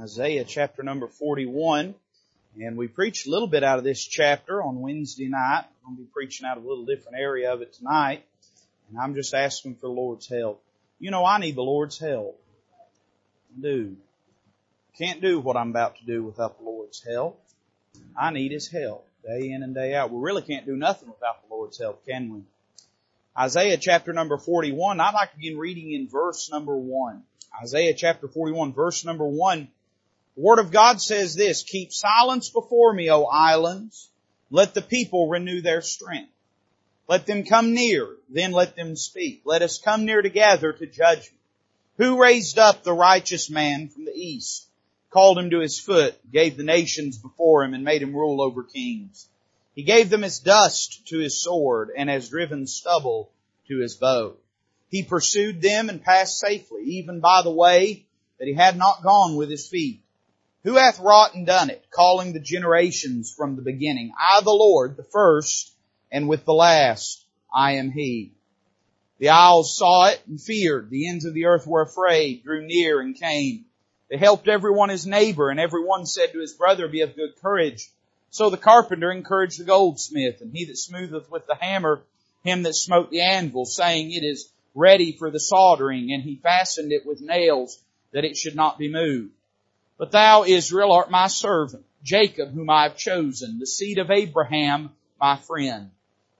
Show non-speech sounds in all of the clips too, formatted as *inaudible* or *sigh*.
Isaiah chapter number 41. And we preached a little bit out of this chapter on Wednesday night. I'm going to be preaching out of a little different area of it tonight. And I'm just asking for the Lord's help. You know, I need the Lord's help. I do. Can't do what I'm about to do without the Lord's help. I need His help day in and day out. We really can't do nothing without the Lord's help, can we? Isaiah chapter number 41. I'd like to begin reading in verse number 1. Isaiah chapter 41 verse number 1. The Word of God says this, Keep silence before me, O islands. Let the people renew their strength. Let them come near, then let them speak. Let us come near together to judgment. Who raised up the righteous man from the east, called him to his foot, gave the nations before him, and made him rule over kings? He gave them as dust to his sword, and as driven stubble to his bow. He pursued them and passed safely, even by the way that he had not gone with his feet. Who hath wrought and done it, calling the generations from the beginning? I, the Lord, the first, and with the last, I am He. The isles saw it and feared. The ends of the earth were afraid, drew near and came. They helped everyone his neighbor, and every one said to his brother, Be of good courage. So the carpenter encouraged the goldsmith, and he that smootheth with the hammer, him that smote the anvil, saying, It is ready for the soldering, and he fastened it with nails, that it should not be moved. But thou, Israel, art my servant, Jacob, whom I have chosen, the seed of Abraham, my friend.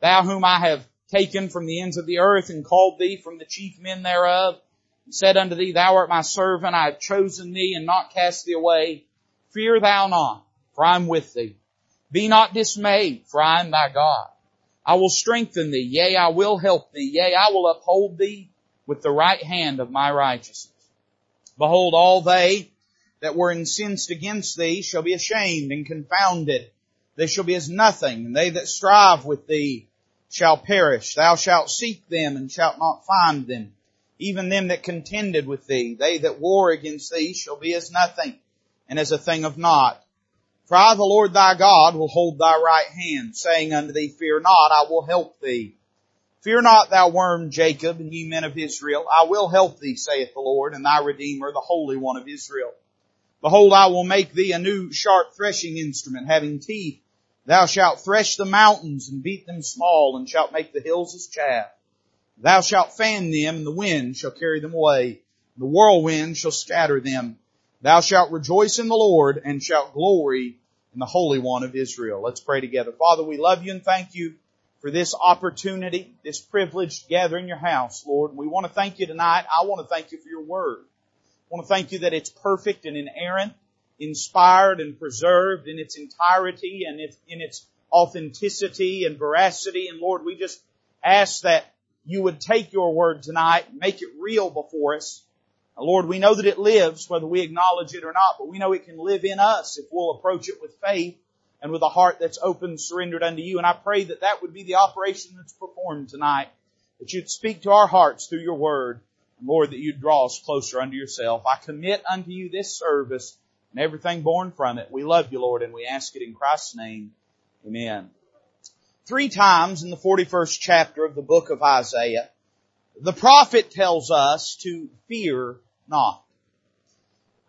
Thou whom I have taken from the ends of the earth and called thee from the chief men thereof, and said unto thee, Thou art my servant, I have chosen thee and not cast thee away. Fear thou not, for I am with thee. Be not dismayed, for I am thy God. I will strengthen thee, yea, I will help thee, yea, I will uphold thee with the right hand of my righteousness. Behold, all they that were incensed against thee shall be ashamed and confounded. They shall be as nothing, and they that strive with thee shall perish. Thou shalt seek them and shalt not find them. Even them that contended with thee, they that war against thee shall be as nothing, and as a thing of naught. For I, the Lord thy God, will hold thy right hand, saying unto thee, Fear not, I will help thee. Fear not, thou worm Jacob, and ye men of Israel. I will help thee, saith the Lord, and thy Redeemer, the Holy One of Israel. Behold, I will make thee a new sharp threshing instrument, having teeth. Thou shalt thresh the mountains and beat them small, and shalt make the hills as chaff. Thou shalt fan them, and the wind shall carry them away. The whirlwind shall scatter them. Thou shalt rejoice in the Lord, and shalt glory in the Holy One of Israel. Let's pray together. Father, we love you and thank you for this opportunity, this privilege to gather in your house, Lord. We want to thank you tonight. I want to thank you for your word. I want to thank you that it's perfect and inerrant, inspired and preserved in its entirety and in its authenticity and veracity. And Lord, we just ask that you would take your word tonight, make it real before us. Lord, we know that it lives whether we acknowledge it or not, but we know it can live in us if we'll approach it with faith and with a heart that's open, surrendered unto you. And I pray that that would be the operation that's performed tonight, that you'd speak to our hearts through your word. Lord, that you'd draw us closer unto yourself. I commit unto you this service and everything born from it. We love you, Lord, and we ask it in Christ's name. Amen. Three times in the 41st chapter of the book of Isaiah, the prophet tells us to fear not.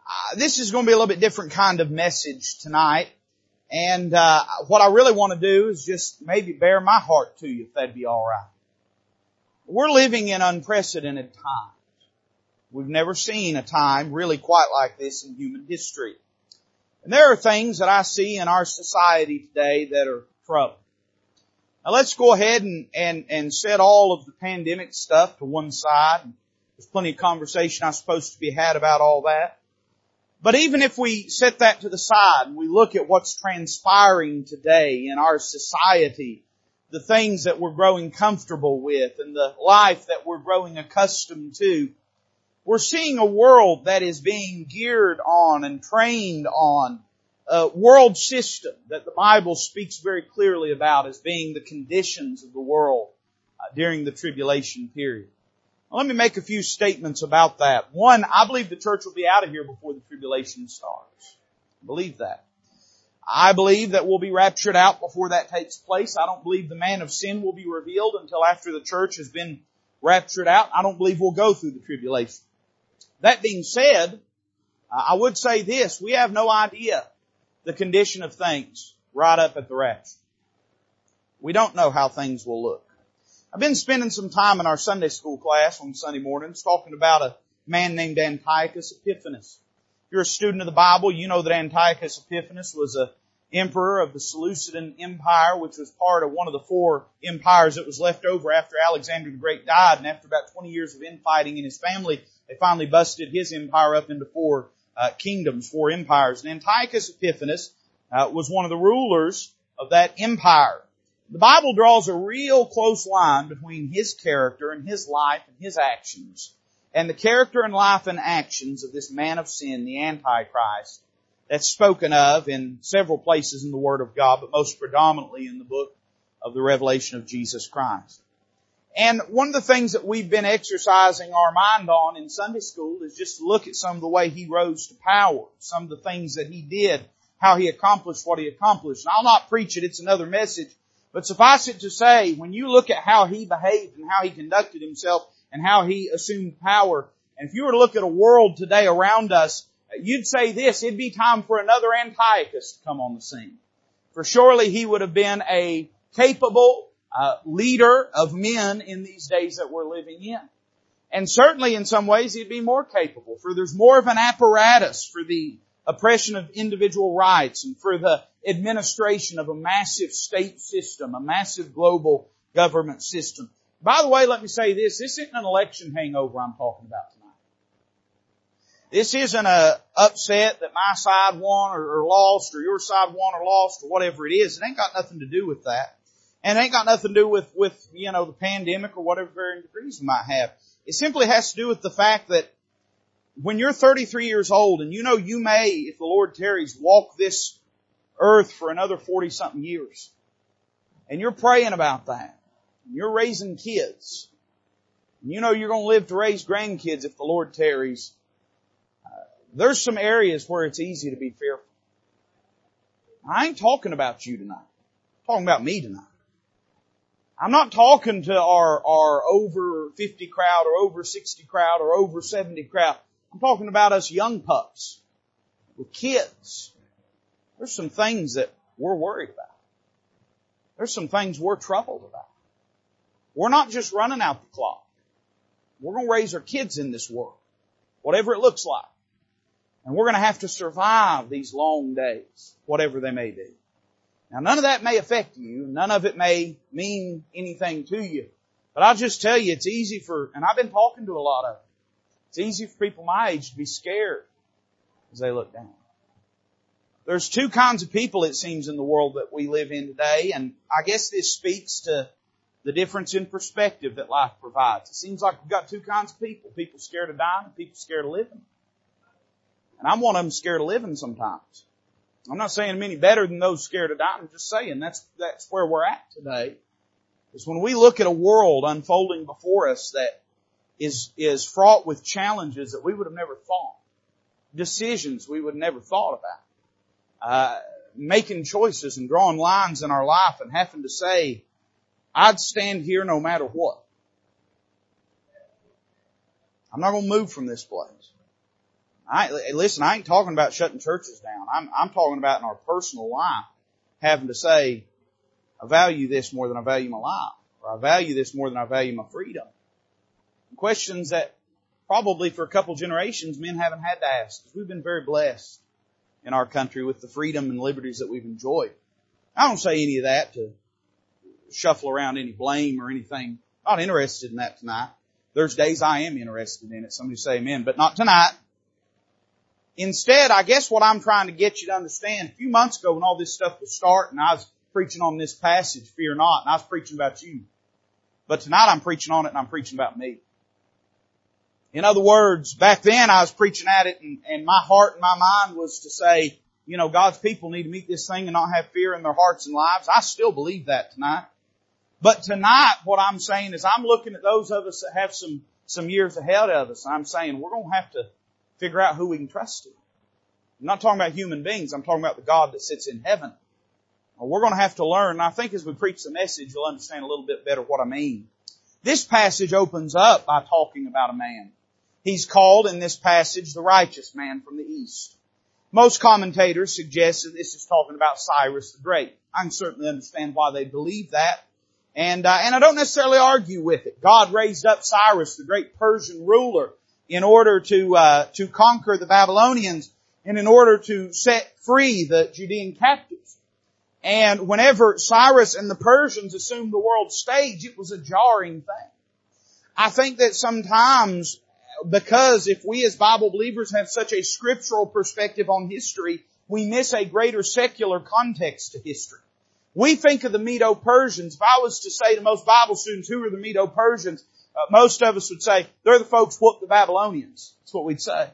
Uh, this is going to be a little bit different kind of message tonight. And uh, what I really want to do is just maybe bare my heart to you, if that'd be all right. We're living in unprecedented times. We've never seen a time really quite like this in human history. And there are things that I see in our society today that are trouble. Now let's go ahead and, and, and set all of the pandemic stuff to one side. There's plenty of conversation I suppose to be had about all that. But even if we set that to the side and we look at what's transpiring today in our society, the things that we're growing comfortable with and the life that we're growing accustomed to, we're seeing a world that is being geared on and trained on a world system that the Bible speaks very clearly about as being the conditions of the world uh, during the tribulation period. Let me make a few statements about that. One, I believe the church will be out of here before the tribulation starts. I believe that. I believe that we'll be raptured out before that takes place. I don't believe the man of sin will be revealed until after the church has been raptured out. I don't believe we'll go through the tribulation. That being said, I would say this, we have no idea the condition of things right up at the rapture. We don't know how things will look. I've been spending some time in our Sunday school class on Sunday mornings talking about a man named Antiochus Epiphanes. If you're a student of the Bible, you know that Antiochus Epiphanes was a emperor of the Seleucidan Empire, which was part of one of the four empires that was left over after Alexander the Great died. And after about 20 years of infighting in his family, they finally busted his empire up into four uh, kingdoms, four empires. And Antiochus Epiphanes uh, was one of the rulers of that empire. The Bible draws a real close line between his character and his life and his actions and the character and life and actions of this man of sin, the Antichrist, that's spoken of in several places in the Word of God, but most predominantly in the book of the Revelation of Jesus Christ. And one of the things that we've been exercising our mind on in Sunday school is just to look at some of the way he rose to power, some of the things that he did, how he accomplished what he accomplished. And I'll not preach it, it's another message. But suffice it to say, when you look at how he behaved and how he conducted himself and how he assumed power, and if you were to look at a world today around us you'd say this, it'd be time for another Antiochus to come on the scene. For surely he would have been a capable uh, leader of men in these days that we're living in. And certainly in some ways he'd be more capable, for there's more of an apparatus for the oppression of individual rights and for the administration of a massive state system, a massive global government system. By the way, let me say this, this isn't an election hangover I'm talking about tonight. This isn't a upset that my side won or, lost or your side won or lost or whatever it is. It ain't got nothing to do with that. And it ain't got nothing to do with, with, you know, the pandemic or whatever varying degrees we might have. It simply has to do with the fact that when you're 33 years old and you know you may, if the Lord tarries, walk this earth for another 40 something years. And you're praying about that. And you're raising kids. And you know you're going to live to raise grandkids if the Lord tarries. Uh, there's some areas where it's easy to be fearful. I ain't talking about you tonight. I'm talking about me tonight. I'm not talking to our, our over 50 crowd or over 60 crowd or over 70 crowd. I'm talking about us young pups with kids. There's some things that we're worried about. There's some things we're troubled about. We're not just running out the clock. We're going to raise our kids in this world, whatever it looks like. And we're going to have to survive these long days, whatever they may be. Now none of that may affect you. None of it may mean anything to you. But I'll just tell you, it's easy for, and I've been talking to a lot of it's easy for people my age to be scared as they look down. There's two kinds of people it seems in the world that we live in today, and I guess this speaks to the difference in perspective that life provides. It seems like we've got two kinds of people. People scared of dying and people scared of living. And I'm one of them scared of living sometimes. I'm not saying I'm any better than those scared of dying. I'm just saying that's, that's where we're at today. Is when we look at a world unfolding before us that is, is fraught with challenges that we would have never thought. Decisions we would have never thought about. Uh, making choices and drawing lines in our life and having to say, I'd stand here no matter what. I'm not going to move from this place. I, listen, I ain't talking about shutting churches down. I'm, I'm talking about in our personal life having to say, I value this more than I value my life, or I value this more than I value my freedom. Questions that probably for a couple generations men haven't had to ask we've been very blessed in our country with the freedom and liberties that we've enjoyed. I don't say any of that to shuffle around any blame or anything. Not interested in that tonight. There's days I am interested in it. Somebody say amen, but not tonight. Instead, I guess what I'm trying to get you to understand, a few months ago when all this stuff was starting, I was preaching on this passage, fear not, and I was preaching about you. But tonight I'm preaching on it and I'm preaching about me. In other words, back then I was preaching at it and, and my heart and my mind was to say, you know, God's people need to meet this thing and not have fear in their hearts and lives. I still believe that tonight. But tonight, what I'm saying is I'm looking at those of us that have some, some years ahead of us. I'm saying we're going to have to figure out who we can trust in. I'm not talking about human beings. I'm talking about the God that sits in heaven. We're going to have to learn. And I think as we preach the message, you'll understand a little bit better what I mean. This passage opens up by talking about a man. He's called in this passage the righteous man from the east. Most commentators suggest that this is talking about Cyrus the Great. I can certainly understand why they believe that. And, uh, and I don't necessarily argue with it. God raised up Cyrus, the great Persian ruler, in order to, uh, to conquer the Babylonians and in order to set free the Judean captives. And whenever Cyrus and the Persians assumed the world stage, it was a jarring thing. I think that sometimes because if we as Bible believers have such a scriptural perspective on history, we miss a greater secular context to history. We think of the Medo-Persians. If I was to say to most Bible students, who are the Medo-Persians? Uh, most of us would say, they're the folks who whooped the Babylonians. That's what we'd say.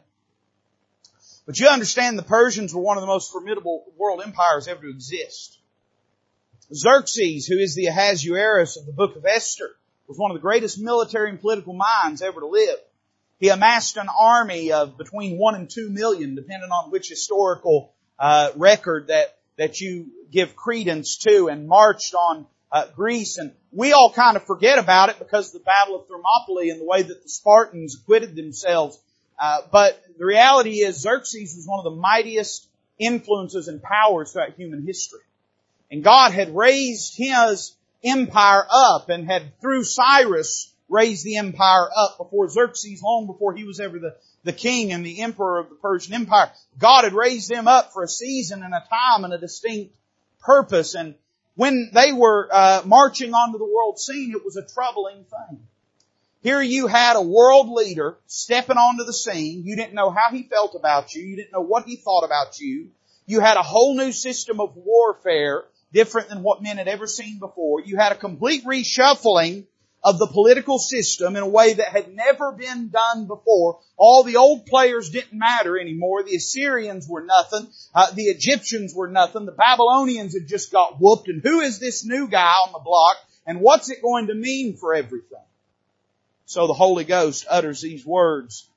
But you understand the Persians were one of the most formidable world empires ever to exist. Xerxes, who is the Ahasuerus of the book of Esther, was one of the greatest military and political minds ever to live. He amassed an army of between one and two million, depending on which historical uh, record that that you give credence to, and marched on uh, Greece. And we all kind of forget about it because of the Battle of Thermopylae and the way that the Spartans acquitted themselves. Uh, but the reality is Xerxes was one of the mightiest influences and powers throughout human history. And God had raised his empire up and had through Cyrus raised the empire up before Xerxes, long before he was ever the, the king and the emperor of the Persian Empire. God had raised them up for a season and a time and a distinct purpose. And when they were uh, marching onto the world scene, it was a troubling thing. Here you had a world leader stepping onto the scene. You didn't know how he felt about you. You didn't know what he thought about you. You had a whole new system of warfare different than what men had ever seen before. You had a complete reshuffling of the political system in a way that had never been done before. All the old players didn't matter anymore. The Assyrians were nothing. Uh, the Egyptians were nothing. The Babylonians had just got whooped. And who is this new guy on the block? And what's it going to mean for everything? So the Holy Ghost utters these words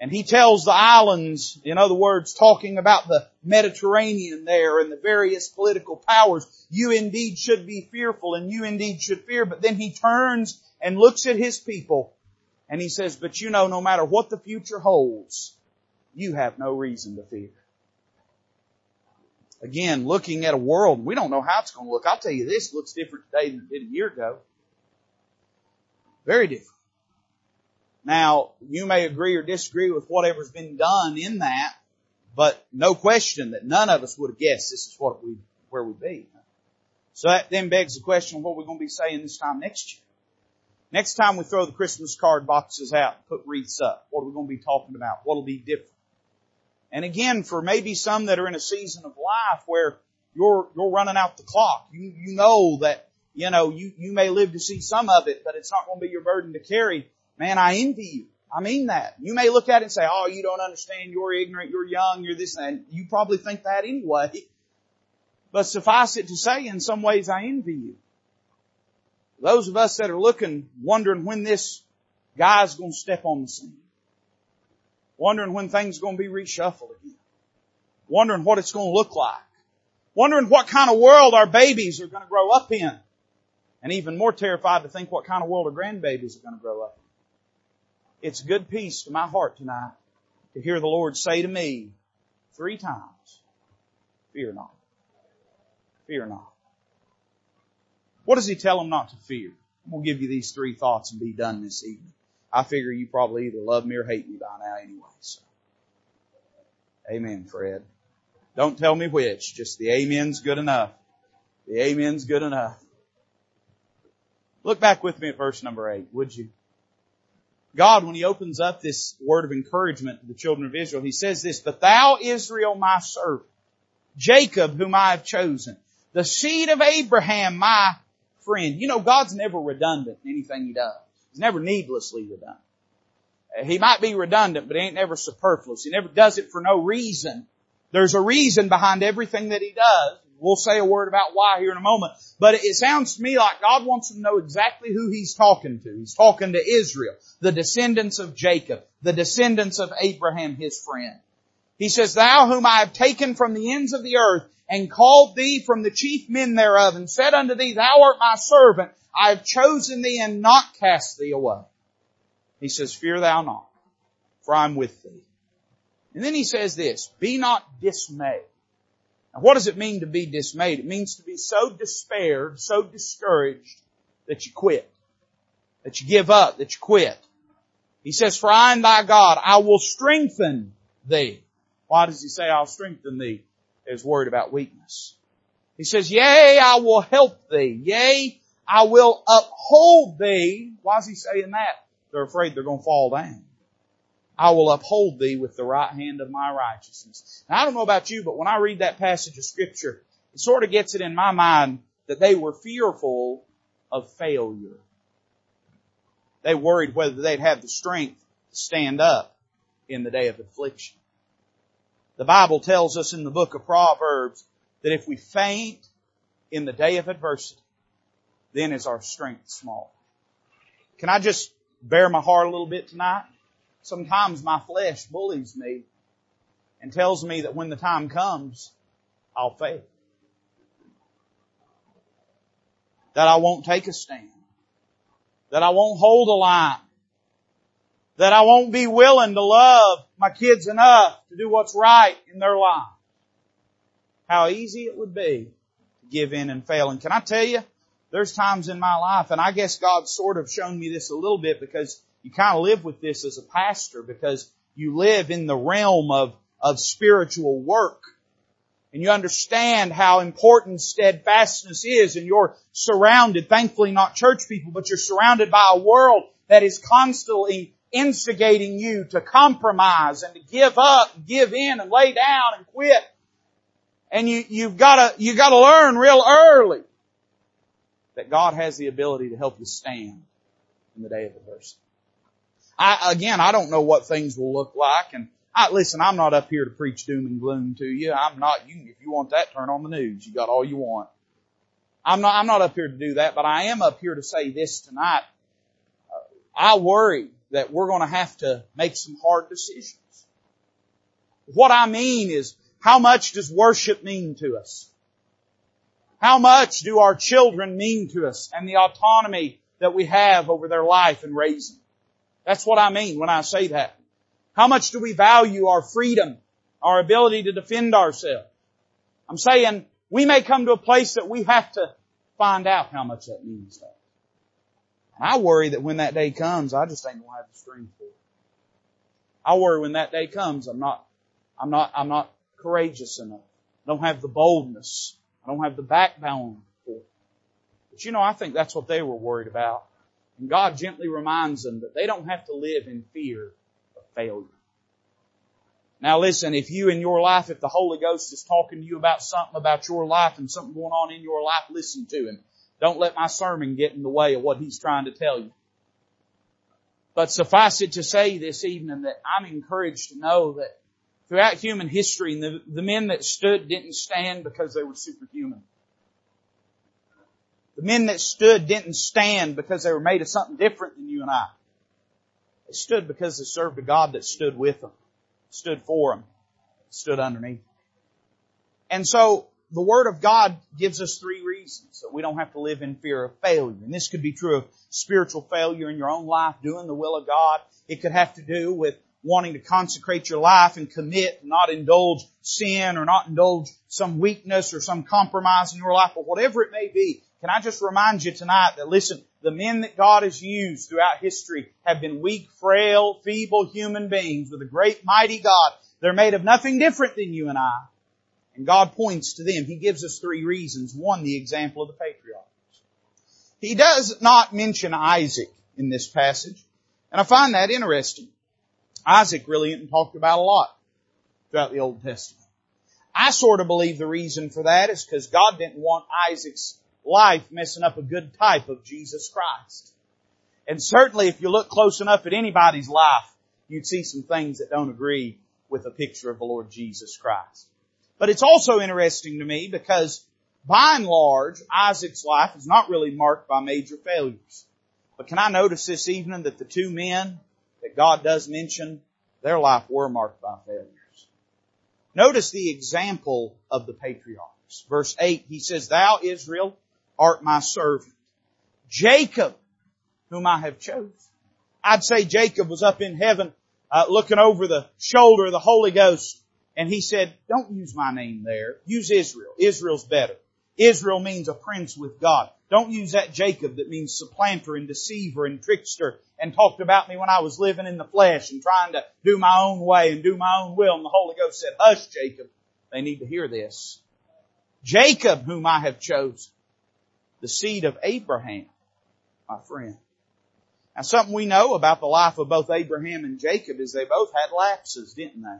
and he tells the islands, in other words, talking about the Mediterranean there and the various political powers, you indeed should be fearful and you indeed should fear. But then he turns and looks at his people and he says, but you know, no matter what the future holds, you have no reason to fear. Again, looking at a world, we don't know how it's going to look. I'll tell you this looks different today than it did a year ago. Very different. Now, you may agree or disagree with whatever's been done in that, but no question that none of us would have guessed this is what we, where we'd be. So that then begs the question, what are we going to be saying this time next year? Next time we throw the Christmas card boxes out, put wreaths up, what are we going to be talking about? What'll be different? And again, for maybe some that are in a season of life where you're, you're running out the clock, you, you know that, you know, you, you may live to see some of it, but it's not going to be your burden to carry. Man, I envy you. I mean that. You may look at it and say, oh, you don't understand, you're ignorant, you're young, you're this and you probably think that anyway. But suffice it to say, in some ways I envy you. Those of us that are looking, wondering when this guy's gonna step on the scene. Wondering when things are gonna be reshuffled again. Wondering what it's gonna look like. Wondering what kind of world our babies are gonna grow up in. And even more terrified to think what kind of world our grandbabies are gonna grow up in. It's good peace to my heart tonight to hear the Lord say to me three times, fear not. Fear not. What does he tell them not to fear? I'm going to give you these three thoughts and be done this evening. I figure you probably either love me or hate me by now anyway. So. Amen, Fred. Don't tell me which, just the amen's good enough. The amen's good enough. Look back with me at verse number eight, would you? God, when He opens up this word of encouragement to the children of Israel, He says this, But thou, Israel, my servant, Jacob, whom I have chosen, the seed of Abraham, my friend. You know, God's never redundant in anything He does. He's never needlessly redundant. He might be redundant, but He ain't never superfluous. He never does it for no reason. There's a reason behind everything that He does. We'll say a word about why here in a moment. But it sounds to me like God wants to know exactly who He's talking to. He's talking to Israel, the descendants of Jacob, the descendants of Abraham, His friend. He says, Thou whom I have taken from the ends of the earth and called thee from the chief men thereof and said unto thee, Thou art my servant. I have chosen thee and not cast thee away. He says, Fear thou not. for I'm with thee. And then he says this, be not dismayed. Now what does it mean to be dismayed? It means to be so despaired, so discouraged that you quit. That you give up, that you quit. He says, for I am thy God, I will strengthen thee. Why does he say I'll strengthen thee? He's worried about weakness. He says, yea, I will help thee. Yea, I will uphold thee. Why is he saying that? They're afraid they're going to fall down. I will uphold thee with the right hand of my righteousness. Now I don't know about you, but when I read that passage of scripture, it sort of gets it in my mind that they were fearful of failure. They worried whether they'd have the strength to stand up in the day of affliction. The Bible tells us in the book of Proverbs that if we faint in the day of adversity, then is our strength small. Can I just bare my heart a little bit tonight? Sometimes my flesh bullies me and tells me that when the time comes, I'll fail. That I won't take a stand. That I won't hold a line. That I won't be willing to love my kids enough to do what's right in their life. How easy it would be to give in and fail. And can I tell you, there's times in my life, and I guess God's sort of shown me this a little bit because you kind of live with this as a pastor because you live in the realm of, of spiritual work. And you understand how important steadfastness is and you're surrounded, thankfully not church people, but you're surrounded by a world that is constantly instigating you to compromise and to give up, give in and lay down and quit. And you, you've gotta, you gotta learn real early that God has the ability to help you stand in the day of adversity. I, again, I don't know what things will look like and I, listen, I'm not up here to preach doom and gloom to you. I'm not, you, if you want that, turn on the news. You got all you want. I'm not, I'm not up here to do that, but I am up here to say this tonight. I worry that we're going to have to make some hard decisions. What I mean is, how much does worship mean to us? How much do our children mean to us and the autonomy that we have over their life and raising? That's what I mean when I say that. How much do we value our freedom, our ability to defend ourselves? I'm saying we may come to a place that we have to find out how much that means to us. And I worry that when that day comes, I just ain't gonna have the strength for it. I worry when that day comes, I'm not, I'm not, I'm not courageous enough. I don't have the boldness. I don't have the backbone for it. But you know, I think that's what they were worried about. And God gently reminds them that they don't have to live in fear of failure. Now listen, if you in your life, if the Holy Ghost is talking to you about something about your life and something going on in your life, listen to Him. Don't let my sermon get in the way of what He's trying to tell you. But suffice it to say this evening that I'm encouraged to know that throughout human history, the, the men that stood didn't stand because they were superhuman. The men that stood didn't stand because they were made of something different than you and I. They stood because they served a God that stood with them, stood for them, stood underneath. And so the Word of God gives us three reasons that we don't have to live in fear of failure. And this could be true of spiritual failure in your own life, doing the will of God. It could have to do with wanting to consecrate your life and commit, not indulge sin or not indulge some weakness or some compromise in your life or whatever it may be. Can I just remind you tonight that listen, the men that God has used throughout history have been weak, frail, feeble human beings with a great mighty God. They're made of nothing different than you and I. And God points to them. He gives us three reasons. One, the example of the patriarchs. He does not mention Isaac in this passage. And I find that interesting. Isaac really isn't talked about a lot throughout the Old Testament. I sort of believe the reason for that is because God didn't want Isaac's life messing up a good type of Jesus Christ. And certainly if you look close enough at anybody's life, you'd see some things that don't agree with a picture of the Lord Jesus Christ. But it's also interesting to me because by and large, Isaac's life is not really marked by major failures. But can I notice this evening that the two men that God does mention, their life were marked by failures. Notice the example of the patriarchs. Verse 8, he says, Thou Israel art my servant. Jacob, whom I have chosen. I'd say Jacob was up in heaven uh, looking over the shoulder of the Holy Ghost, and he said, "Don't use my name there. Use Israel. Israel's better. Israel means a prince with God. Don't use that Jacob that means supplanter and deceiver and trickster and talked about me when I was living in the flesh and trying to do my own way and do my own will. And the Holy Ghost said, hush Jacob. They need to hear this. Jacob whom I have chosen. The seed of Abraham, my friend. Now something we know about the life of both Abraham and Jacob is they both had lapses, didn't they?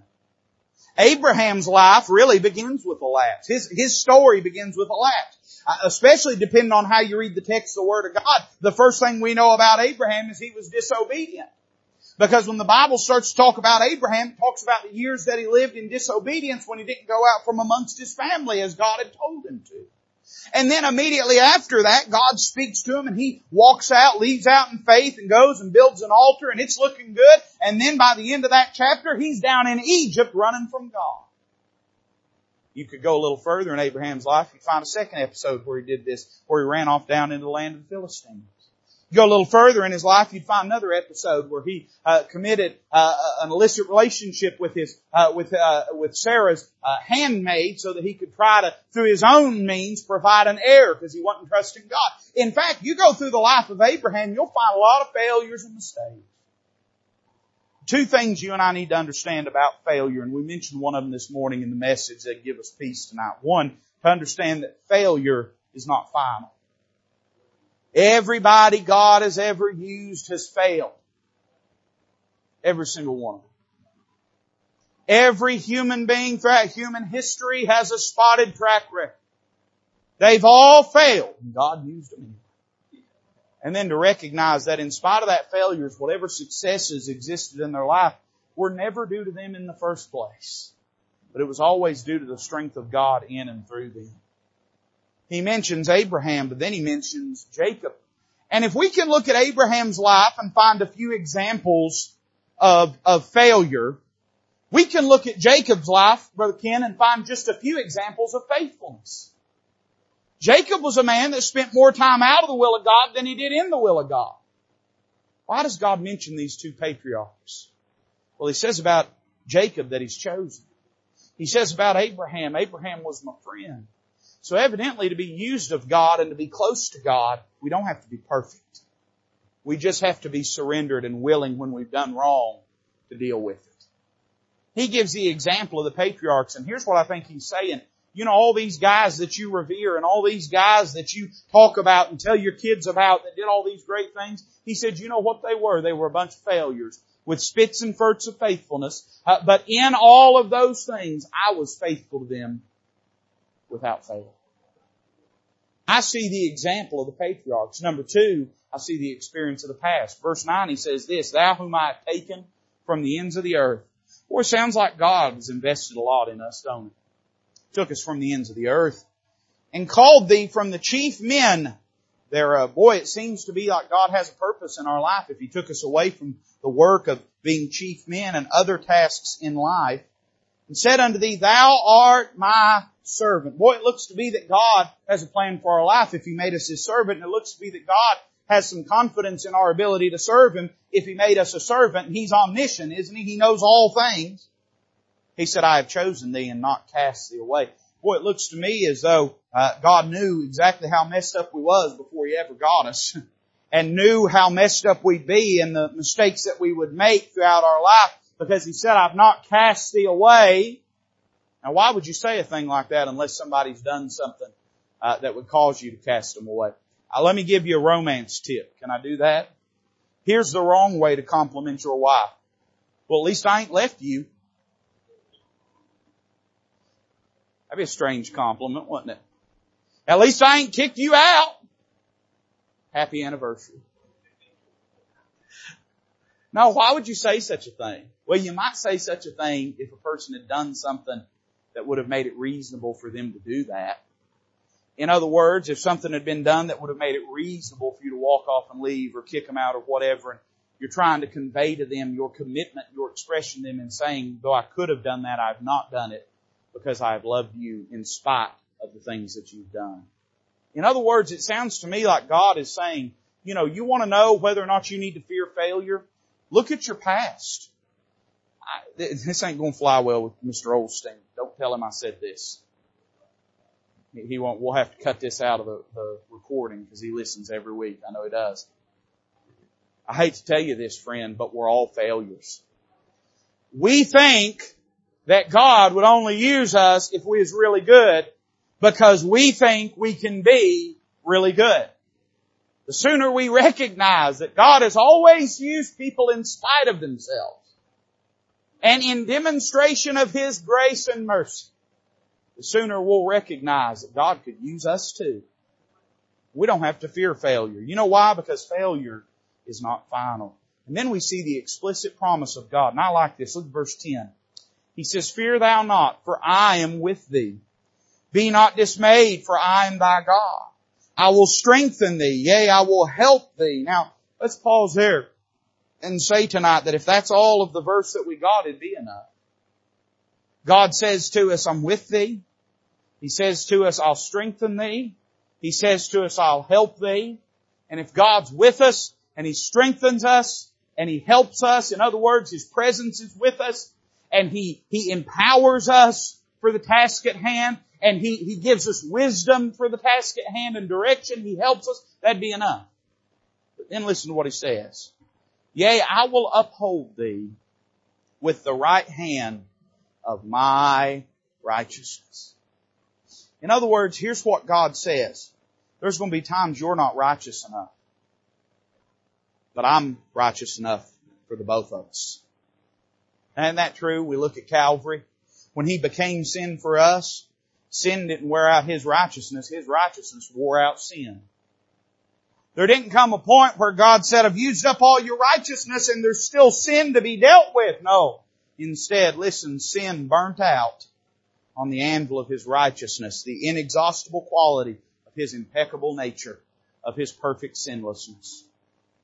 Abraham's life really begins with a lapse. His, his story begins with a lapse. Uh, especially depending on how you read the text of the Word of God. The first thing we know about Abraham is he was disobedient. Because when the Bible starts to talk about Abraham, it talks about the years that he lived in disobedience when he didn't go out from amongst his family as God had told him to. And then immediately after that, God speaks to him and he walks out, leaves out in faith and goes and builds an altar and it's looking good. And then by the end of that chapter, he's down in Egypt running from God. You could go a little further in Abraham's life. You find a second episode where he did this, where he ran off down into the land of the Philistines. Go a little further in his life, you'd find another episode where he uh, committed uh, an illicit relationship with his uh, with uh, with Sarah's uh, handmaid, so that he could try to, through his own means, provide an heir because he wasn't trusting God. In fact, you go through the life of Abraham, you'll find a lot of failures and mistakes. Two things you and I need to understand about failure, and we mentioned one of them this morning in the message that give us peace tonight. One, to understand that failure is not final. Everybody God has ever used has failed. Every single one of them. Every human being throughout human history has a spotted track record. They've all failed. And God used them. And then to recognize that in spite of that failures, whatever successes existed in their life were never due to them in the first place. But it was always due to the strength of God in and through them. He mentions Abraham, but then he mentions Jacob. And if we can look at Abraham's life and find a few examples of, of failure, we can look at Jacob's life, Brother Ken, and find just a few examples of faithfulness. Jacob was a man that spent more time out of the will of God than he did in the will of God. Why does God mention these two patriarchs? Well, he says about Jacob that he's chosen. He says about Abraham, Abraham was my friend. So evidently to be used of God and to be close to God, we don't have to be perfect. We just have to be surrendered and willing when we've done wrong to deal with it. He gives the example of the patriarchs and here's what I think he's saying. You know, all these guys that you revere and all these guys that you talk about and tell your kids about that did all these great things. He said, you know what they were? They were a bunch of failures with spits and furts of faithfulness. Uh, but in all of those things, I was faithful to them without fail. I see the example of the patriarchs. Number two, I see the experience of the past. Verse 9, he says this, Thou whom I have taken from the ends of the earth. Boy, it sounds like God has invested a lot in us, don't it? Took us from the ends of the earth and called thee from the chief men. There, uh, boy, it seems to be like God has a purpose in our life if He took us away from the work of being chief men and other tasks in life and said unto thee, Thou art my servant. Boy, it looks to be that God has a plan for our life if He made us His servant, and it looks to be that God has some confidence in our ability to serve Him if He made us a servant, and He's omniscient, isn't He? He knows all things. He said, I have chosen thee and not cast thee away. Boy, it looks to me as though uh, God knew exactly how messed up we was before He ever got us. *laughs* and knew how messed up we'd be and the mistakes that we would make throughout our life because he said, I've not cast thee away. Now why would you say a thing like that unless somebody's done something uh, that would cause you to cast them away? Uh, let me give you a romance tip. Can I do that? Here's the wrong way to compliment your wife. Well, at least I ain't left you. That'd be a strange compliment, wouldn't it? At least I ain't kicked you out. Happy anniversary. Now, why would you say such a thing? Well, you might say such a thing if a person had done something that would have made it reasonable for them to do that. In other words, if something had been done that would have made it reasonable for you to walk off and leave or kick them out or whatever, and you're trying to convey to them your commitment, your expression to them and saying, though I could have done that, I've not done it because I have loved you in spite of the things that you've done. In other words, it sounds to me like God is saying, you know, you want to know whether or not you need to fear failure? Look at your past. I, this ain't going to fly well with Mr. Olstein. Don't tell him I said this. He won't, we'll have to cut this out of the, the recording because he listens every week. I know he does. I hate to tell you this, friend, but we're all failures. We think that God would only use us if we was really good because we think we can be really good. The sooner we recognize that God has always used people in spite of themselves and in demonstration of His grace and mercy, the sooner we'll recognize that God could use us too. We don't have to fear failure. You know why? Because failure is not final. And then we see the explicit promise of God. And I like this. Look at verse 10. He says, Fear thou not, for I am with thee. Be not dismayed, for I am thy God. I will strengthen thee. Yea, I will help thee. Now, let's pause there and say tonight that if that's all of the verse that we got, it'd be enough. God says to us, I'm with thee. He says to us, I'll strengthen thee. He says to us, I'll help thee. And if God's with us and He strengthens us and He helps us, in other words, His presence is with us and He, He empowers us for the task at hand and He, He gives us wisdom for the task at hand and direction. He helps us. That'd be enough. But then listen to what He says. Yea, I will uphold thee with the right hand of my righteousness. In other words, here's what God says. There's going to be times you're not righteous enough. But I'm righteous enough for the both of us. Isn't that true? We look at Calvary. When He became sin for us, sin didn't wear out His righteousness. His righteousness wore out sin. There didn't come a point where God said, I've used up all your righteousness and there's still sin to be dealt with. No. Instead, listen, sin burnt out on the anvil of His righteousness, the inexhaustible quality of His impeccable nature, of His perfect sinlessness.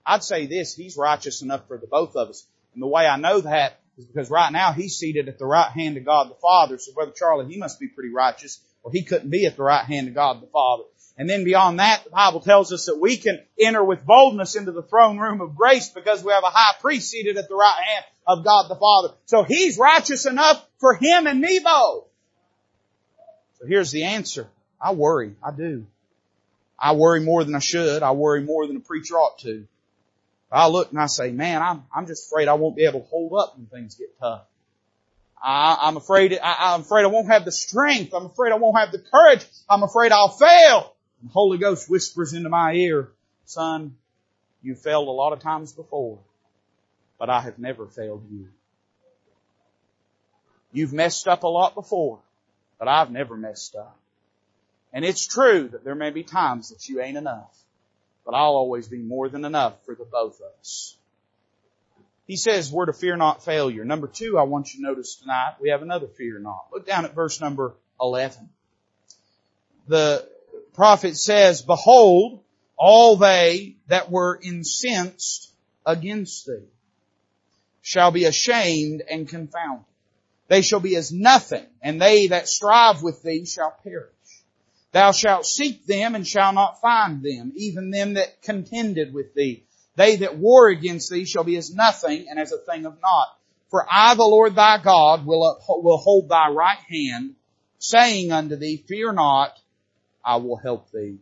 I'd say this, He's righteous enough for the both of us. And the way I know that is because right now He's seated at the right hand of God the Father. So Brother Charlie, He must be pretty righteous, or He couldn't be at the right hand of God the Father. And then beyond that, the Bible tells us that we can enter with boldness into the throne room of grace because we have a high priest seated at the right hand of God the Father. So He's righteous enough for Him and me both. So here's the answer. I worry. I do. I worry more than I should. I worry more than a preacher ought to. I look and I say, man, I'm, I'm just afraid I won't be able to hold up when things get tough. I, am afraid, I, I'm afraid I won't have the strength. I'm afraid I won't have the courage. I'm afraid I'll fail. The Holy Ghost whispers into my ear, son, you failed a lot of times before, but I have never failed you. You've messed up a lot before, but I've never messed up. And it's true that there may be times that you ain't enough, but I'll always be more than enough for the both of us. He says we're to fear not failure. Number two, I want you to notice tonight, we have another fear not. Look down at verse number 11. The prophet says, Behold, all they that were incensed against thee shall be ashamed and confounded. They shall be as nothing, and they that strive with thee shall perish. Thou shalt seek them and shall not find them, even them that contended with thee. They that war against thee shall be as nothing and as a thing of naught. For I, the Lord thy God, will, uphold, will hold thy right hand, saying unto thee, Fear not, I will help thee.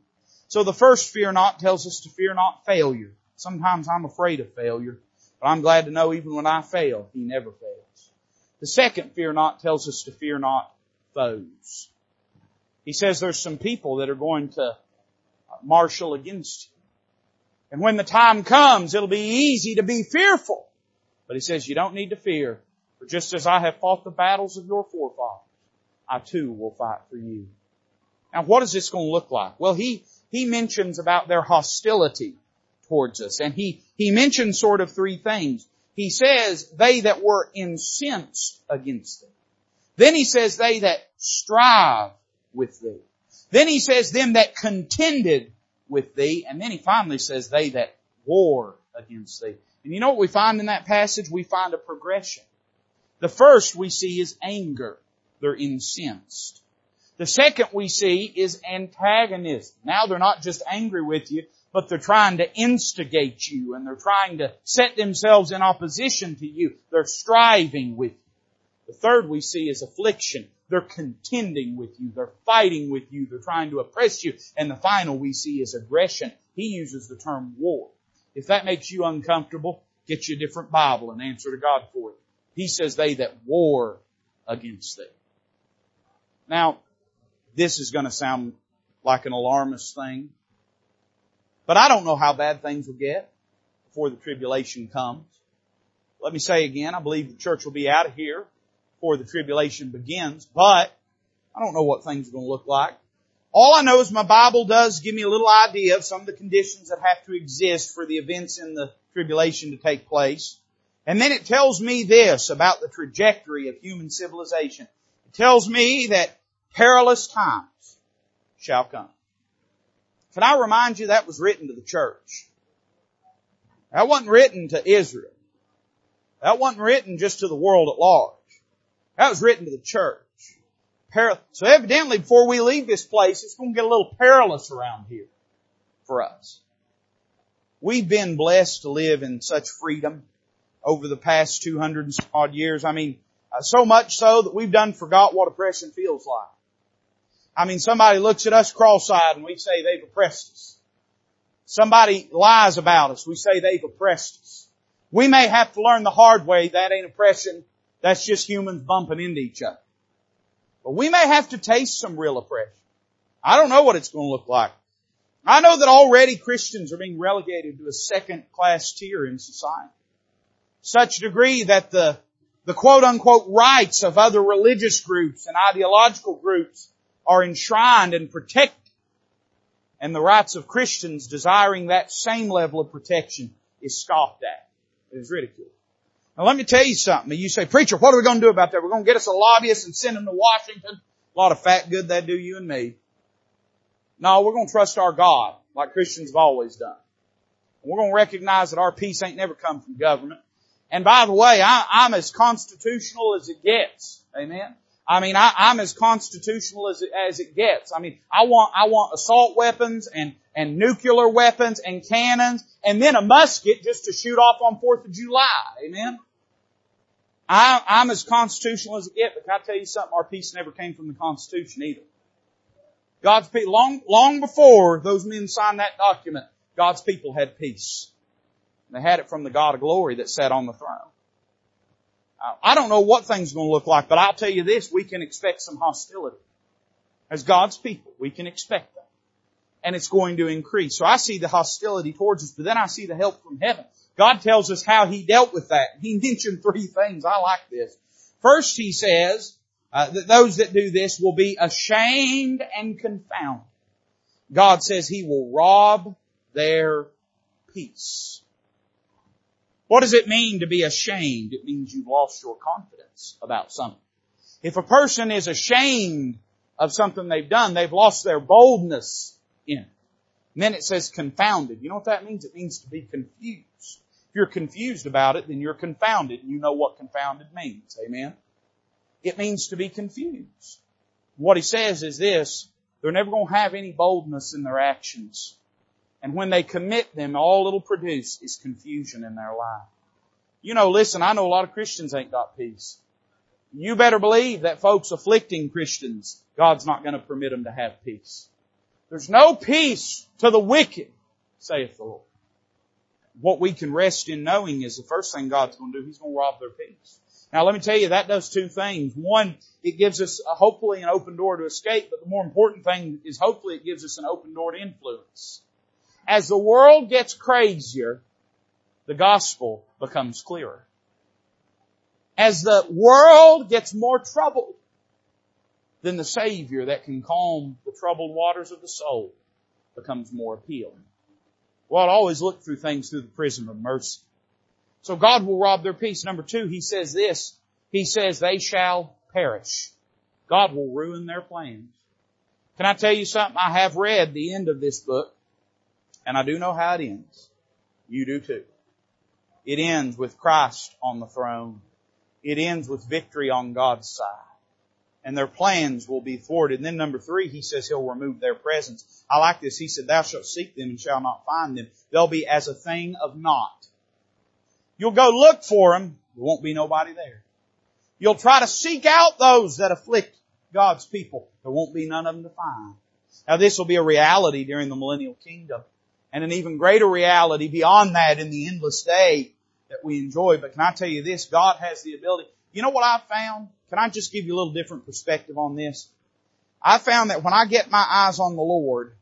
So the first fear not tells us to fear not failure. Sometimes I'm afraid of failure, but I'm glad to know even when I fail, He never fails. The second fear not tells us to fear not foes. He says there's some people that are going to marshal against you. And when the time comes, it'll be easy to be fearful. But he says you don't need to fear, for just as I have fought the battles of your forefathers, I too will fight for you. Now what is this going to look like? Well, he, he mentions about their hostility towards us. And he, he mentions sort of three things. He says, they that were incensed against thee. Then he says, they that strive with thee. Then he says, them that contended with thee. And then he finally says, they that war against thee. And you know what we find in that passage? We find a progression. The first we see is anger. They're incensed. The second we see is antagonism. Now they're not just angry with you, but they're trying to instigate you and they're trying to set themselves in opposition to you. They're striving with you. The third we see is affliction. They're contending with you. They're fighting with you. They're trying to oppress you. And the final we see is aggression. He uses the term war. If that makes you uncomfortable, get you a different Bible and answer to God for it. He says they that war against thee. Now, this is going to sound like an alarmist thing, but I don't know how bad things will get before the tribulation comes. Let me say again, I believe the church will be out of here before the tribulation begins, but I don't know what things are going to look like. All I know is my Bible does give me a little idea of some of the conditions that have to exist for the events in the tribulation to take place. And then it tells me this about the trajectory of human civilization. It tells me that perilous times shall come. Can I remind you that was written to the church? That wasn't written to Israel. That wasn't written just to the world at large. That was written to the church. So evidently before we leave this place, it's going to get a little perilous around here for us. We've been blessed to live in such freedom over the past 200 and odd years. I mean, uh, so much so that we've done forgot what oppression feels like. I mean, somebody looks at us cross-eyed and we say they've oppressed us. Somebody lies about us, we say they've oppressed us. We may have to learn the hard way that ain't oppression, that's just humans bumping into each other. But we may have to taste some real oppression. I don't know what it's going to look like. I know that already Christians are being relegated to a second class tier in society. Such degree that the, the quote unquote rights of other religious groups and ideological groups are enshrined and protected. And the rights of Christians desiring that same level of protection is scoffed at. It is ridiculed. Now let me tell you something. You say, preacher, what are we going to do about that? We're going to get us a lobbyist and send him to Washington. A lot of fat good that do you and me. No, we're going to trust our God like Christians have always done. We're going to recognize that our peace ain't never come from government. And by the way, I, am as constitutional as it gets. Amen. I mean, I, am as constitutional as it, as it gets. I mean, I want, I want assault weapons and, and nuclear weapons and cannons and then a musket just to shoot off on 4th of July. Amen? I, I'm as constitutional as it gets, but can I tell you something? Our peace never came from the Constitution either. God's people, long, long before those men signed that document, God's people had peace. They had it from the God of glory that sat on the throne. I don't know what things are going to look like, but I'll tell you this, we can expect some hostility. As God's people, we can expect that. And it's going to increase. So I see the hostility towards us, but then I see the help from heaven. God tells us how He dealt with that. He mentioned three things. I like this. First, He says uh, that those that do this will be ashamed and confounded. God says He will rob their peace. What does it mean to be ashamed? It means you've lost your confidence about something. If a person is ashamed of something they've done, they've lost their boldness in it. And then it says confounded. You know what that means? It means to be confused. If you're confused about it, then you're confounded and you know what confounded means. Amen? It means to be confused. What he says is this, they're never going to have any boldness in their actions. And when they commit them, all it'll produce is confusion in their life. You know, listen, I know a lot of Christians ain't got peace. You better believe that folks afflicting Christians, God's not going to permit them to have peace. There's no peace to the wicked, saith the Lord. What we can rest in knowing is the first thing God's going to do, He's going to rob their peace. Now let me tell you, that does two things. One, it gives us a, hopefully an open door to escape, but the more important thing is hopefully it gives us an open door to influence as the world gets crazier, the gospel becomes clearer. As the world gets more troubled, then the Savior that can calm the troubled waters of the soul becomes more appealing. Well, i always look through things through the prism of mercy. So God will rob their peace. Number two, He says this. He says they shall perish. God will ruin their plans. Can I tell you something? I have read the end of this book and I do know how it ends. You do too. It ends with Christ on the throne. It ends with victory on God's side. and their plans will be thwarted. And then number three, he says he'll remove their presence. I like this. He said, thou shalt seek them and shall not find them. They'll be as a thing of naught. You'll go look for them. There won't be nobody there. You'll try to seek out those that afflict God's people. There won't be none of them to find. Now this will be a reality during the millennial kingdom and an even greater reality beyond that in the endless day that we enjoy. But can I tell you this? God has the ability. You know what I've found? Can I just give you a little different perspective on this? I found that when I get my eyes on the Lord,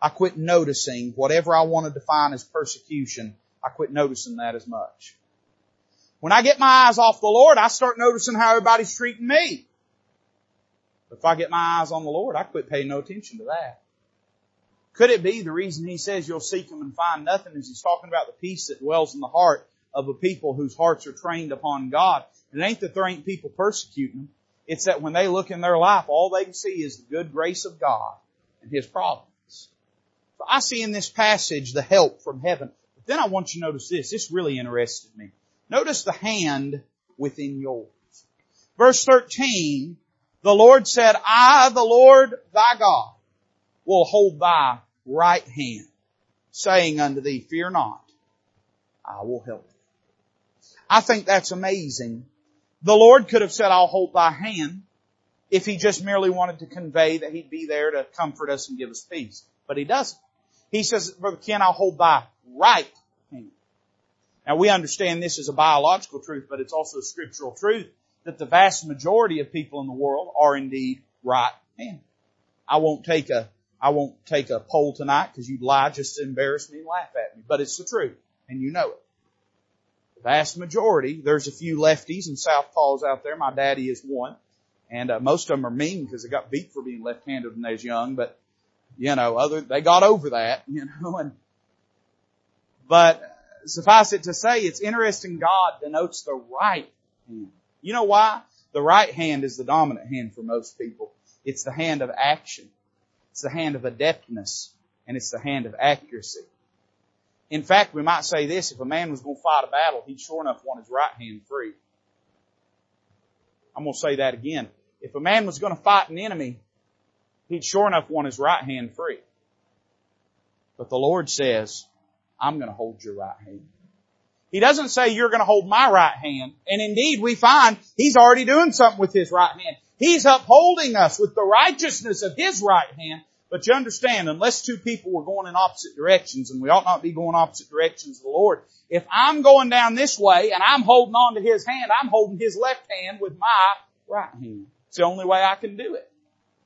I quit noticing whatever I want to define as persecution. I quit noticing that as much. When I get my eyes off the Lord, I start noticing how everybody's treating me. But if I get my eyes on the Lord, I quit paying no attention to that. Could it be the reason he says you'll seek him and find nothing is he's talking about the peace that dwells in the heart of a people whose hearts are trained upon God. And it ain't that there ain't people persecuting them. It's that when they look in their life, all they can see is the good grace of God and His providence. So I see in this passage the help from heaven. But then I want you to notice this. This really interested me. Notice the hand within yours. Verse 13, the Lord said, I, the Lord thy God, will hold thy right hand, saying unto thee, fear not, I will help thee. I think that's amazing. The Lord could have said, I'll hold thy hand if he just merely wanted to convey that he'd be there to comfort us and give us peace. But he doesn't. He says, Brother Ken, I'll hold thy right hand. Now we understand this is a biological truth, but it's also a scriptural truth that the vast majority of people in the world are indeed right handed. I won't take a I won't take a poll tonight because you'd lie just to embarrass me and laugh at me. But it's the truth, and you know it. The vast majority, there's a few lefties and southpaws out there. My daddy is one, and uh, most of them are mean because they got beat for being left-handed when they was young. But you know, other they got over that, *laughs* you know. And but suffice it to say, it's interesting. God denotes the right hand. You know why? The right hand is the dominant hand for most people. It's the hand of action. It's the hand of adeptness and it's the hand of accuracy. In fact, we might say this, if a man was going to fight a battle, he'd sure enough want his right hand free. I'm going to say that again. If a man was going to fight an enemy, he'd sure enough want his right hand free. But the Lord says, I'm going to hold your right hand. He doesn't say you're going to hold my right hand. And indeed, we find He's already doing something with His right hand. He's upholding us with the righteousness of His right hand. But you understand, unless two people were going in opposite directions, and we ought not be going opposite directions of the Lord, if I'm going down this way and I'm holding on to His hand, I'm holding His left hand with my right hand. It's the only way I can do it.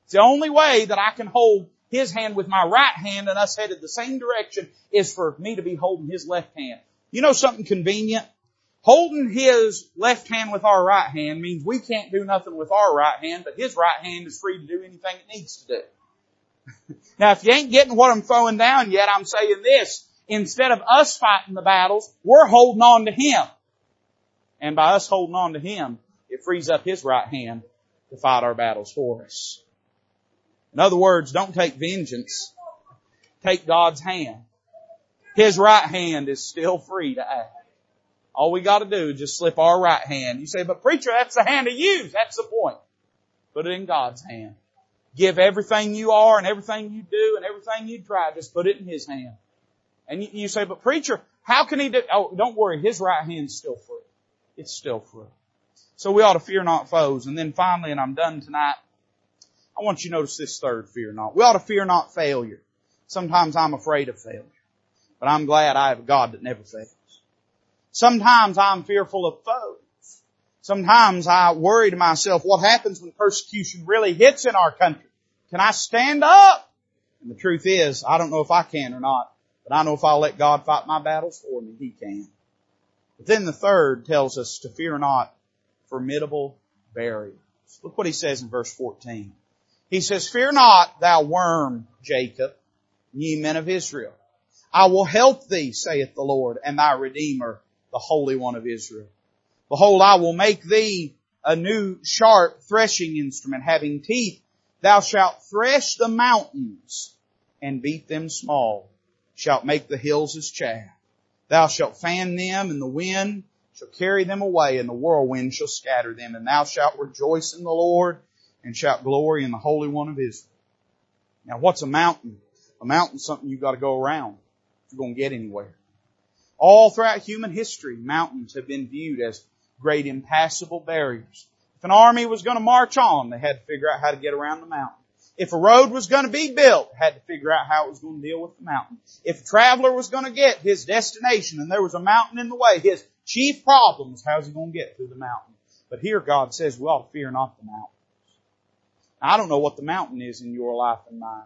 It's the only way that I can hold His hand with my right hand and us headed the same direction is for me to be holding His left hand. You know something convenient? Holding his left hand with our right hand means we can't do nothing with our right hand, but his right hand is free to do anything it needs to do. *laughs* now if you ain't getting what I'm throwing down yet, I'm saying this. Instead of us fighting the battles, we're holding on to him. And by us holding on to him, it frees up his right hand to fight our battles for us. In other words, don't take vengeance. Take God's hand. His right hand is still free to act. All we gotta do is just slip our right hand. You say, but preacher, that's the hand to use. That's the point. Put it in God's hand. Give everything you are and everything you do and everything you try, just put it in His hand. And you, say, but preacher, how can He do, oh, don't worry, His right hand's still free. It's still free. So we ought to fear not foes. And then finally, and I'm done tonight, I want you to notice this third fear not. We ought to fear not failure. Sometimes I'm afraid of failure. But I'm glad I have a God that never fails. Sometimes I'm fearful of foes. Sometimes I worry to myself, what happens when persecution really hits in our country? Can I stand up? And the truth is, I don't know if I can or not, but I know if I'll let God fight my battles for me, He can. But then the third tells us to fear not formidable barriers. Look what He says in verse 14. He says, fear not thou worm, Jacob, ye men of Israel. I will help thee, saith the Lord, and thy Redeemer, the Holy One of Israel. Behold, I will make thee a new sharp threshing instrument having teeth. Thou shalt thresh the mountains and beat them small. Shalt make the hills as chaff. Thou shalt fan them and the wind shall carry them away and the whirlwind shall scatter them. And thou shalt rejoice in the Lord and shout glory in the Holy One of Israel. Now what's a mountain? A mountain's something you've got to go around if you're going to get anywhere. All throughout human history, mountains have been viewed as great impassable barriers. If an army was going to march on, they had to figure out how to get around the mountain. If a road was going to be built, had to figure out how it was going to deal with the mountain. If a traveler was going to get his destination and there was a mountain in the way, his chief problem was how's he going to get through the mountain. But here God says we ought to fear not the mountain. I don't know what the mountain is in your life and mine.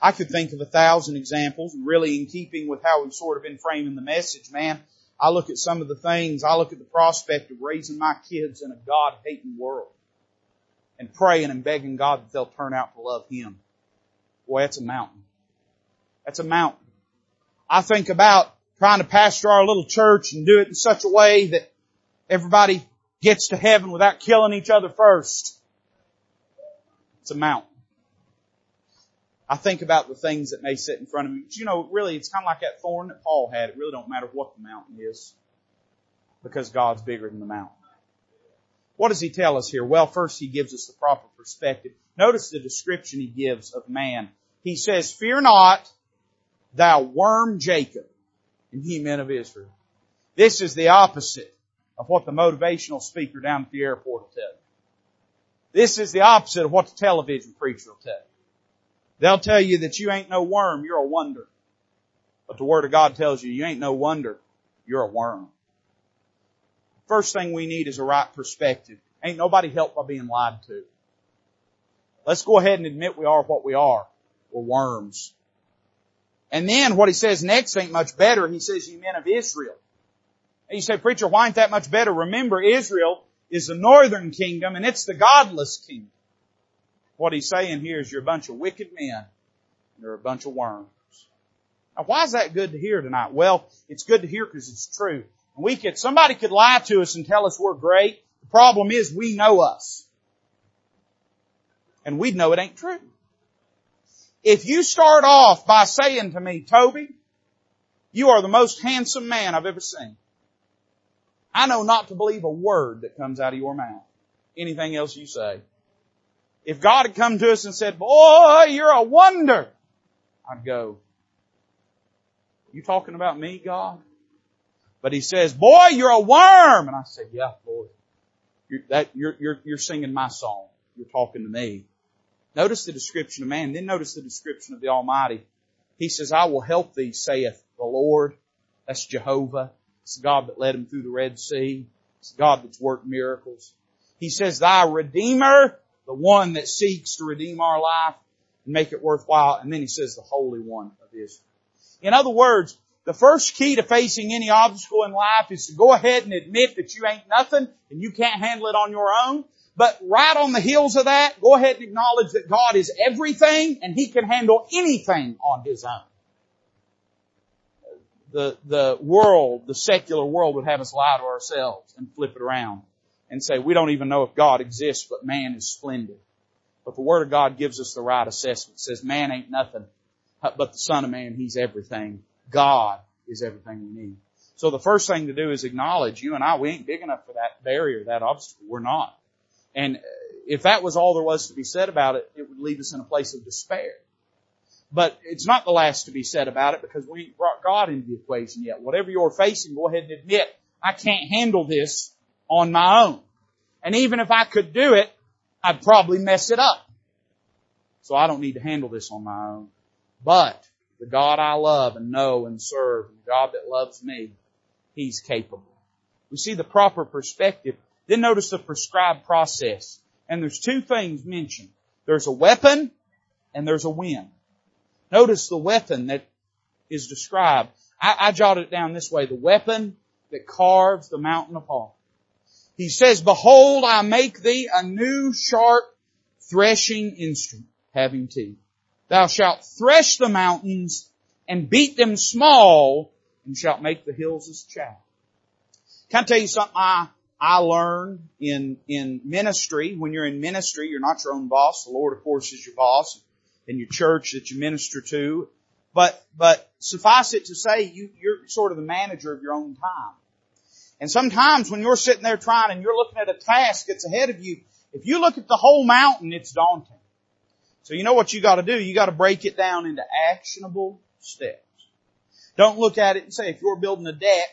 I could think of a thousand examples, really in keeping with how we've sort of been framing the message, man, I look at some of the things, I look at the prospect of raising my kids in a God-hating world and praying and begging God that they'll turn out to love Him. Boy, that's a mountain. That's a mountain. I think about trying to pastor our little church and do it in such a way that everybody gets to heaven without killing each other first. It's a mountain. I think about the things that may sit in front of me. But you know, really, it's kind of like that thorn that Paul had. It really don't matter what the mountain is because God's bigger than the mountain. What does he tell us here? Well, first he gives us the proper perspective. Notice the description he gives of man. He says, fear not, thou worm Jacob, and ye men of Israel. This is the opposite of what the motivational speaker down at the airport will tell you. This is the opposite of what the television preacher will tell you. They'll tell you that you ain't no worm, you're a wonder. But the Word of God tells you you ain't no wonder, you're a worm. First thing we need is a right perspective. Ain't nobody helped by being lied to. Let's go ahead and admit we are what we are. We're worms. And then what he says next ain't much better. He says, you men of Israel. And you say, preacher, why ain't that much better? Remember, Israel is the northern kingdom and it's the godless kingdom. What he's saying here is you're a bunch of wicked men. And you're a bunch of worms. Now why is that good to hear tonight? Well, it's good to hear because it's true. We could, somebody could lie to us and tell us we're great. The problem is we know us. And we'd know it ain't true. If you start off by saying to me, Toby, you are the most handsome man I've ever seen. I know not to believe a word that comes out of your mouth. Anything else you say. If God had come to us and said, boy, you're a wonder, I'd go, you talking about me, God? But he says, boy, you're a worm. And I said, yeah, Lord. You're, that, you're, you're, you're singing my song. You're talking to me. Notice the description of man, then notice the description of the Almighty. He says, I will help thee, saith the Lord. That's Jehovah. It's God that led him through the Red Sea. It's God that's worked miracles. He says, thy Redeemer the one that seeks to redeem our life and make it worthwhile. And then he says the Holy One of Israel. In other words, the first key to facing any obstacle in life is to go ahead and admit that you ain't nothing and you can't handle it on your own. But right on the heels of that, go ahead and acknowledge that God is everything and He can handle anything on His own. The, the world, the secular world would have us lie to ourselves and flip it around and say, we don't even know if God exists, but man is splendid. But the Word of God gives us the right assessment. It says man ain't nothing, but the Son of Man, He's everything. God is everything we need. So the first thing to do is acknowledge you and I, we ain't big enough for that barrier, that obstacle. We're not. And uh, if that was all there was to be said about it, it would leave us in a place of despair. But it's not the last to be said about it because we ain't brought God into the equation yet. Whatever you're facing, go ahead and admit, I can't handle this on my own. And even if I could do it, I'd probably mess it up. So I don't need to handle this on my own. But the God I love and know and serve, the God that loves me, He's capable. We see the proper perspective. Then notice the prescribed process. And there's two things mentioned. There's a weapon and there's a wind. Notice the weapon that is described. I, I jotted it down this way. The weapon that carves the mountain apart. He says, behold, I make thee a new sharp threshing instrument having teeth. Thou shalt thresh the mountains and beat them small and shalt make the hills as chaff. Can I tell you something I, I learned in, in ministry? When you're in ministry, you're not your own boss. The Lord, of course, is your boss and your church that you minister to. But, but suffice it to say, you, you're sort of the manager of your own time. And sometimes when you're sitting there trying and you're looking at a task that's ahead of you, If you look at the whole mountain, it's daunting. So you know what you gotta do? You gotta break it down into actionable steps. Don't look at it and say, if you're building a deck,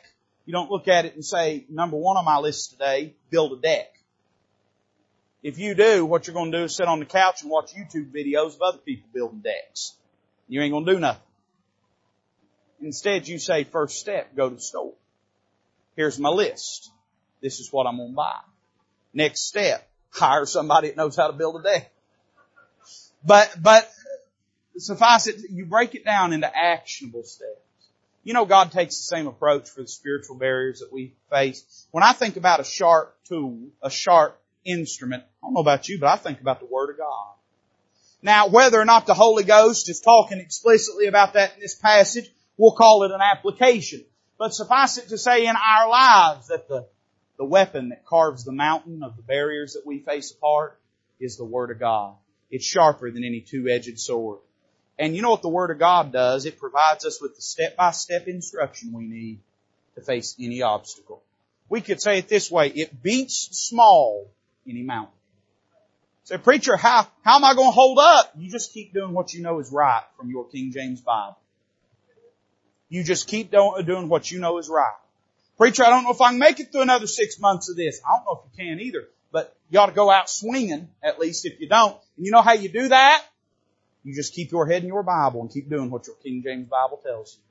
you don't look at it and say, number one on my list today, build a deck. If you do, what you're going to do is sit on the couch and watch YouTube videos of other people building decks. You ain't going to do nothing. Instead, you say, first step, go to the store. Here's my list. This is what I'm going to buy. Next step, hire somebody that knows how to build a deck. But, but suffice it, you break it down into actionable steps. You know, God takes the same approach for the spiritual barriers that we face. When I think about a sharp tool, a sharp instrument, I don't know about you, but I think about the Word of God. Now, whether or not the Holy Ghost is talking explicitly about that in this passage, we'll call it an application. But suffice it to say in our lives that the, the weapon that carves the mountain of the barriers that we face apart is the Word of God. It's sharper than any two-edged sword. And you know what the Word of God does? It provides us with the step-by-step instruction we need to face any obstacle. We could say it this way, it beats small any mountain. Say, preacher, how, how am I going to hold up? You just keep doing what you know is right from your King James Bible. You just keep doing what you know is right. Preacher, I don't know if I can make it through another six months of this. I don't know if you can either, but you ought to go out swinging, at least if you don't. And you know how you do that? You just keep your head in your Bible and keep doing what your King James Bible tells you.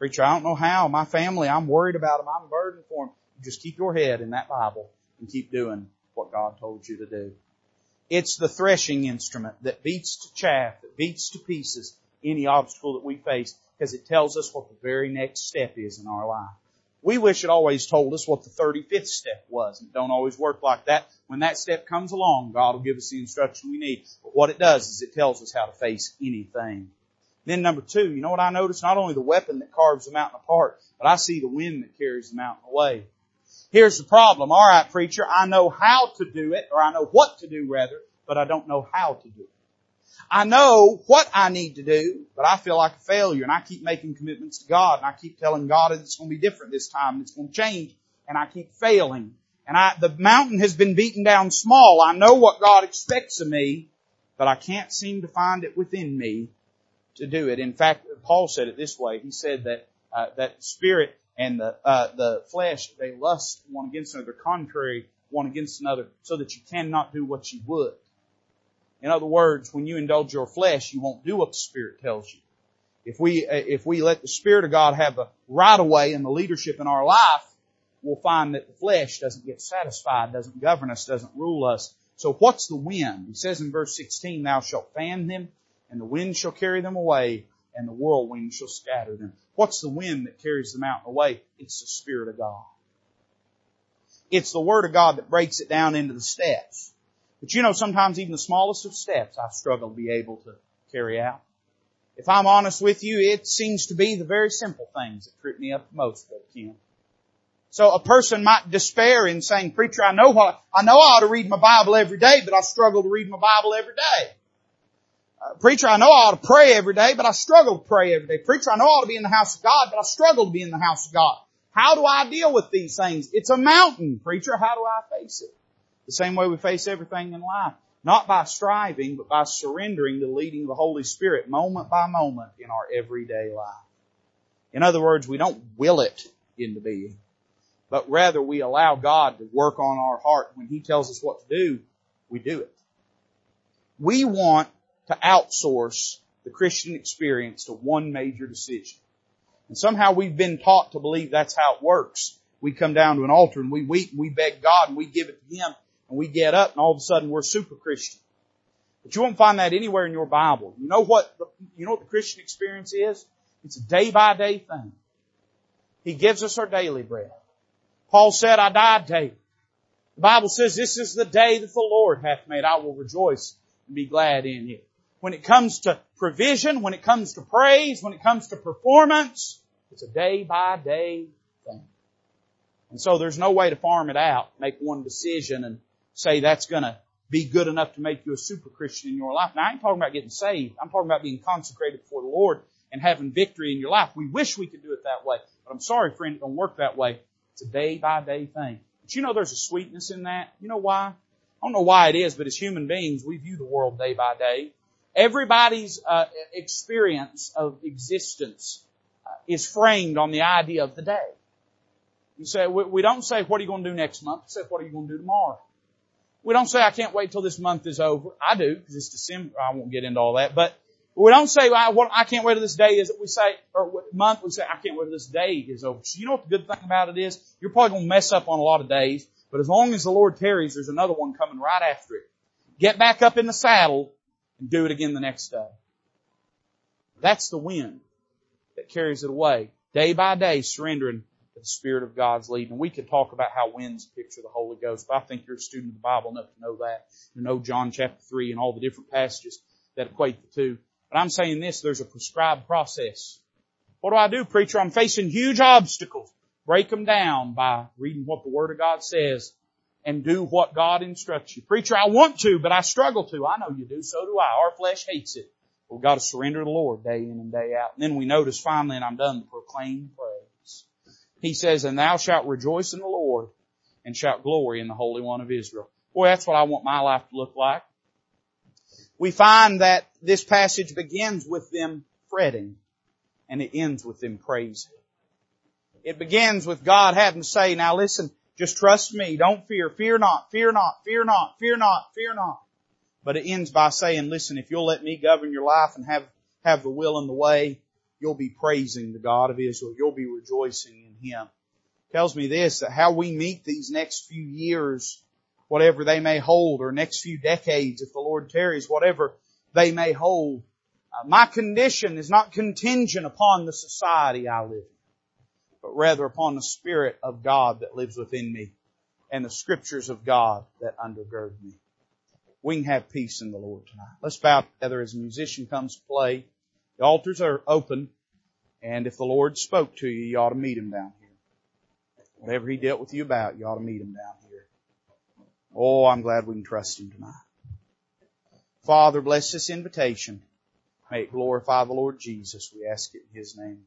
Preacher, I don't know how. My family, I'm worried about them. I'm burdened for them. You just keep your head in that Bible and keep doing what God told you to do. It's the threshing instrument that beats to chaff, that beats to pieces any obstacle that we face because it tells us what the very next step is in our life. We wish it always told us what the 35th step was. It don't always work like that. When that step comes along, God will give us the instruction we need. But what it does is it tells us how to face anything. Then number two, you know what I notice? Not only the weapon that carves the mountain apart, but I see the wind that carries the mountain away. Here's the problem. Alright, preacher, I know how to do it, or I know what to do rather, but I don't know how to do it. I know what I need to do, but I feel like a failure and I keep making commitments to God and I keep telling God it's going to be different this time and it's going to change and I keep failing. And I, the mountain has been beaten down small. I know what God expects of me, but I can't seem to find it within me to do it. In fact, Paul said it this way. He said that, uh, that spirit and the, uh, the flesh, they lust one against another, contrary one against another, so that you cannot do what you would. In other words, when you indulge your flesh, you won't do what the Spirit tells you. If we, if we let the Spirit of God have the right of way and the leadership in our life, we'll find that the flesh doesn't get satisfied, doesn't govern us, doesn't rule us. So what's the wind? He says in verse 16, thou shalt fan them, and the wind shall carry them away, and the whirlwind shall scatter them. What's the wind that carries them the mountain away? It's the Spirit of God. It's the Word of God that breaks it down into the steps. But you know, sometimes even the smallest of steps I struggle to be able to carry out. If I'm honest with you, it seems to be the very simple things that trip me up most, Brother Kim. So a person might despair in saying, preacher, I know what, I know I ought to read my Bible every day, but I struggle to read my Bible every day. Uh, preacher, I know I ought to pray every day, but I struggle to pray every day. Preacher, I know I ought to be in the house of God, but I struggle to be in the house of God. How do I deal with these things? It's a mountain, preacher. How do I face it? The same way we face everything in life. Not by striving, but by surrendering to the leading of the Holy Spirit moment by moment in our everyday life. In other words, we don't will it into being, but rather we allow God to work on our heart. When He tells us what to do, we do it. We want to outsource the Christian experience to one major decision. And somehow we've been taught to believe that's how it works. We come down to an altar and we weep and we beg God and we give it to Him and we get up and all of a sudden we're super Christian. But you won't find that anywhere in your Bible. You know what the, you know what the Christian experience is? It's a day by day thing. He gives us our daily bread. Paul said, I died daily. The Bible says, this is the day that the Lord hath made. I will rejoice and be glad in it. When it comes to provision, when it comes to praise, when it comes to performance, it's a day by day thing. And so there's no way to farm it out, make one decision and say that's gonna be good enough to make you a super Christian in your life. Now I ain't talking about getting saved. I'm talking about being consecrated before the Lord and having victory in your life. We wish we could do it that way. But I'm sorry, friend, it don't work that way. It's a day by day thing. But you know there's a sweetness in that. You know why? I don't know why it is, but as human beings, we view the world day by day. Everybody's uh, experience of existence uh, is framed on the idea of the day. You say, we, we don't say, what are you going to do next month? We say, what are you going to do tomorrow? We don't say, I can't wait till this month is over. I do, because it's December. I won't get into all that. But we don't say, I, what, I can't wait till this day is, we say, or month, we say, I can't wait till this day is over. So you know what the good thing about it is? You're probably going to mess up on a lot of days, but as long as the Lord tarries, there's another one coming right after it. Get back up in the saddle and do it again the next day. That's the wind that carries it away. Day by day, surrendering the Spirit of God's leading. We could talk about how winds picture the Holy Ghost, but I think you're a student of the Bible enough to know that. You know John chapter 3 and all the different passages that equate the two. But I'm saying this, there's a prescribed process. What do I do, preacher? I'm facing huge obstacles. Break them down by reading what the Word of God says and do what God instructs you. Preacher, I want to, but I struggle to. I know you do. So do I. Our flesh hates it. We've got to surrender to the Lord day in and day out. And then we notice finally, and I'm done, proclaim. He says, and thou shalt rejoice in the Lord and shalt glory in the Holy One of Israel. Boy, that's what I want my life to look like. We find that this passage begins with them fretting and it ends with them praising. It begins with God having to say, now listen, just trust me. Don't fear. Fear not. Fear not. Fear not. Fear not. Fear not. But it ends by saying, listen, if you'll let me govern your life and have, have the will and the way, you'll be praising the God of Israel. You'll be rejoicing in Him. Tells me this, that how we meet these next few years, whatever they may hold, or next few decades, if the Lord tarries, whatever they may hold, uh, my condition is not contingent upon the society I live in but rather upon the Spirit of God that lives within me and the scriptures of God that undergird me. We can have peace in the Lord tonight. Let's bow together as a musician comes to play. The altars are open, and if the Lord spoke to you, you ought to meet Him down here. Whatever He dealt with you about, you ought to meet Him down here. Oh, I'm glad we can trust Him tonight. Father, bless this invitation. May it glorify the Lord Jesus. We ask it in His name.